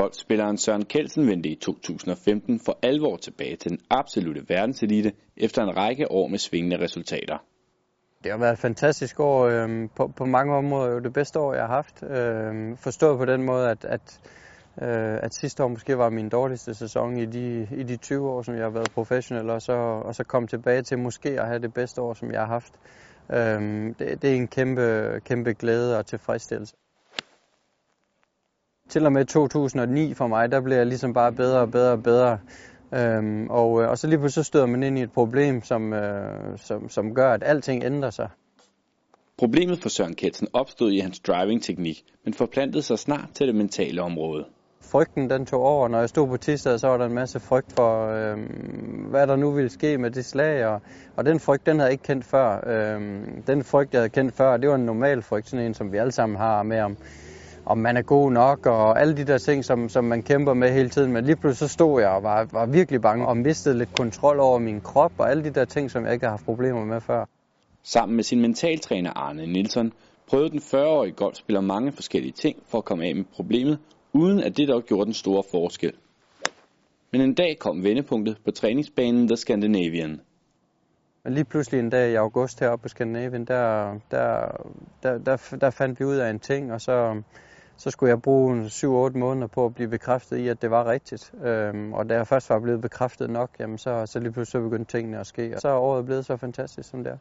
Golfspilleren Søren Kelsen vendte i 2015 for alvor tilbage til den absolute verdenselite efter en række år med svingende resultater. Det har været et fantastisk år. Øh, på, på mange områder jo det bedste år, jeg har haft. Øh, forstået på den måde, at, at, øh, at sidste år måske var min dårligste sæson i de, i de 20 år, som jeg har været professionel, og så, og så kom tilbage til måske at have det bedste år, som jeg har haft. Øh, det, det er en kæmpe, kæmpe glæde og tilfredsstillelse til og med 2009 for mig, der blev jeg ligesom bare bedre og bedre og bedre. Øhm, og, øh, og så lige pludselig støder man ind i et problem, som, øh, som, som gør, at alting ændrer sig. Problemet for Søren Ketsen opstod i hans driving-teknik, men forplantede sig snart til det mentale område. Frygten den tog over. Når jeg stod på Tistad, så var der en masse frygt for, øh, hvad der nu ville ske med det slag. Og, og den frygt, den havde jeg ikke kendt før. Øh, den frygt, jeg havde kendt før, det var en normal frygt, sådan en, som vi alle sammen har med om, om man er god nok, og alle de der ting, som, som man kæmper med hele tiden. Men lige pludselig så stod jeg og var, var virkelig bange og mistede lidt kontrol over min krop, og alle de der ting, som jeg ikke har haft problemer med før. Sammen med sin mentaltræner Arne Nielsen prøvede den 40-årige golfspiller mange forskellige ting for at komme af med problemet, uden at det dog gjorde den store forskel. Men en dag kom vendepunktet på træningsbanen The Scandinavian. Men lige pludselig en dag i august heroppe på Skandinavien, der, der, der, der, der fandt vi ud af en ting, og så, så skulle jeg bruge 7-8 måneder på at blive bekræftet i, at det var rigtigt. Øhm, og da jeg først var blevet bekræftet nok, jamen så, så lige pludselig begyndte tingene at ske. Og så er året blevet så fantastisk som det er.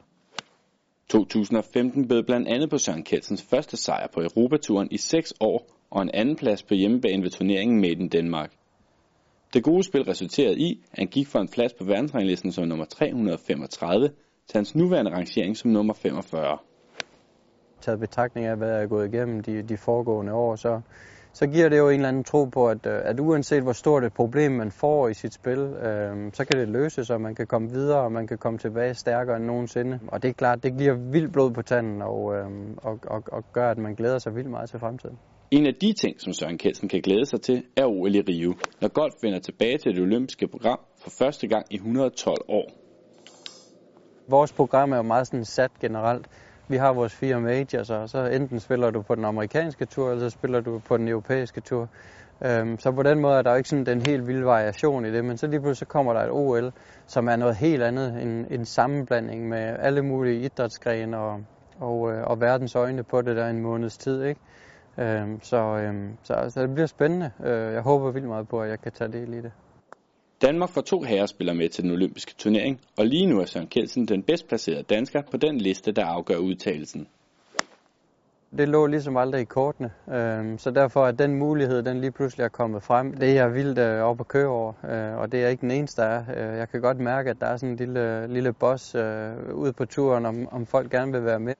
2015 bød blandt andet på Søren Kjeldsens første sejr på Europaturen i 6 år og en anden plads på hjemmebane ved turneringen Made in Denmark. Det gode spil resulterede i, at han gik fra en plads på verdensranglisten som nummer 335 til hans nuværende rangering som nummer 45 taget betragtning af, hvad jeg er gået igennem de, de foregående år, så, så giver det jo en eller anden tro på, at, øh, at uanset hvor stort et problem man får i sit spil, øh, så kan det løses, og man kan komme videre, og man kan komme tilbage stærkere end nogensinde. Og det er klart, det giver vildt blod på tanden, og, øh, og, og, og gør, at man glæder sig vildt meget til fremtiden. En af de ting, som Søren Kelsen kan glæde sig til, er OL i Rio, når golf vender tilbage til det olympiske program for første gang i 112 år. Vores program er jo meget sådan sat generelt vi har vores fire majors, og så enten spiller du på den amerikanske tur, eller så spiller du på den europæiske tur. Øhm, så på den måde er der jo ikke sådan den helt vilde variation i det, men så lige pludselig så kommer der et OL, som er noget helt andet, en, en sammenblanding med alle mulige idrætsgrene og, og, øh, og verdens øjne på det der en måneds tid. Ikke? Øhm, så, øhm, så, så det bliver spændende. Øh, jeg håber vildt meget på, at jeg kan tage del i det. Danmark får to herrespillere med til den olympiske turnering, og lige nu er Søren Kjeldsen den bedst placerede dansker på den liste, der afgør udtagelsen. Det lå ligesom aldrig i kortene, øhm, så derfor er den mulighed, den lige pludselig er kommet frem. Det er jeg vildt øh, op at køre over, øh, og det er ikke den eneste, der er. Øh, jeg kan godt mærke, at der er sådan en lille, lille boss ude på turen, om, om folk gerne vil være med.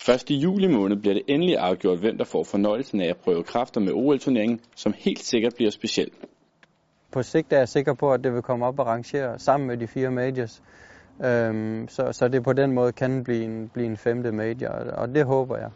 Først i juli måned bliver det endelig afgjort, hvem der får fornøjelsen af at prøve kræfter med OL-turneringen, som helt sikkert bliver speciel. På sigt er jeg sikker på, at det vil komme op og rangere sammen med de fire majors. Øhm, så, så det på den måde kan blive en, blive en femte major, og det håber jeg.